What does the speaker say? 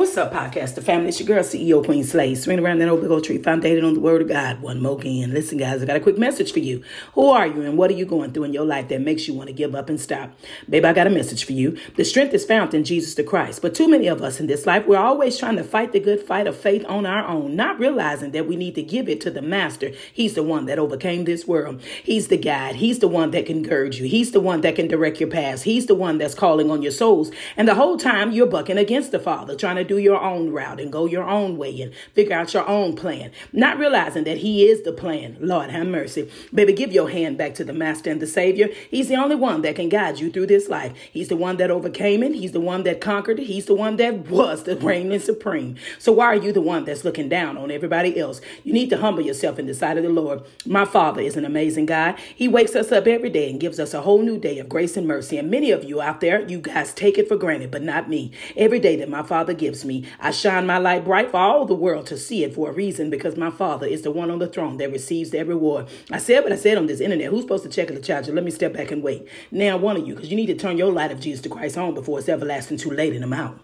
What's up, podcast? The family, it's your girl, CEO Qween Slayz, swinging around that old tree, founded on the word of God. One more again. Listen, guys, I got a quick message for you. Who are you and what are you going through in your life that makes you want to give up and stop? Baby, I got a message for you. The strength is found in Jesus the Christ. But too many of us in this life, we're always trying to fight the good fight of faith on our own, not realizing that we need to give it to the Master. He's the one that overcame this world. He's the guide. He's the one that can gird you. He's the one that can direct your paths. He's the one that's calling on your souls. And the whole time you're bucking against the Father, trying to do your own route and go your own way and figure out your own plan, not realizing that He is the plan. Lord, have mercy. Baby, give your hand back to the Master and the Savior. He's the only one that can guide you through this life. He's the one that overcame it. He's the one that conquered it. He's the one that was the reigning supreme. So why are you the one that's looking down on everybody else? You need to humble yourself in the sight of the Lord. My Father is an amazing God. He wakes us up every day and gives us a whole new day of grace and mercy. And many of you out there, you guys take it for granted, but not me. Every day that my Father gives me, I shine my light bright for all the world to see it for a reason because my Father is the one on the throne that receives their reward. I said what I said on this internet. Who's supposed to check the charger? Let me step back and wait. Now, one of you, because you need to turn your light of Jesus to Christ on before it's everlasting too late and I'm out.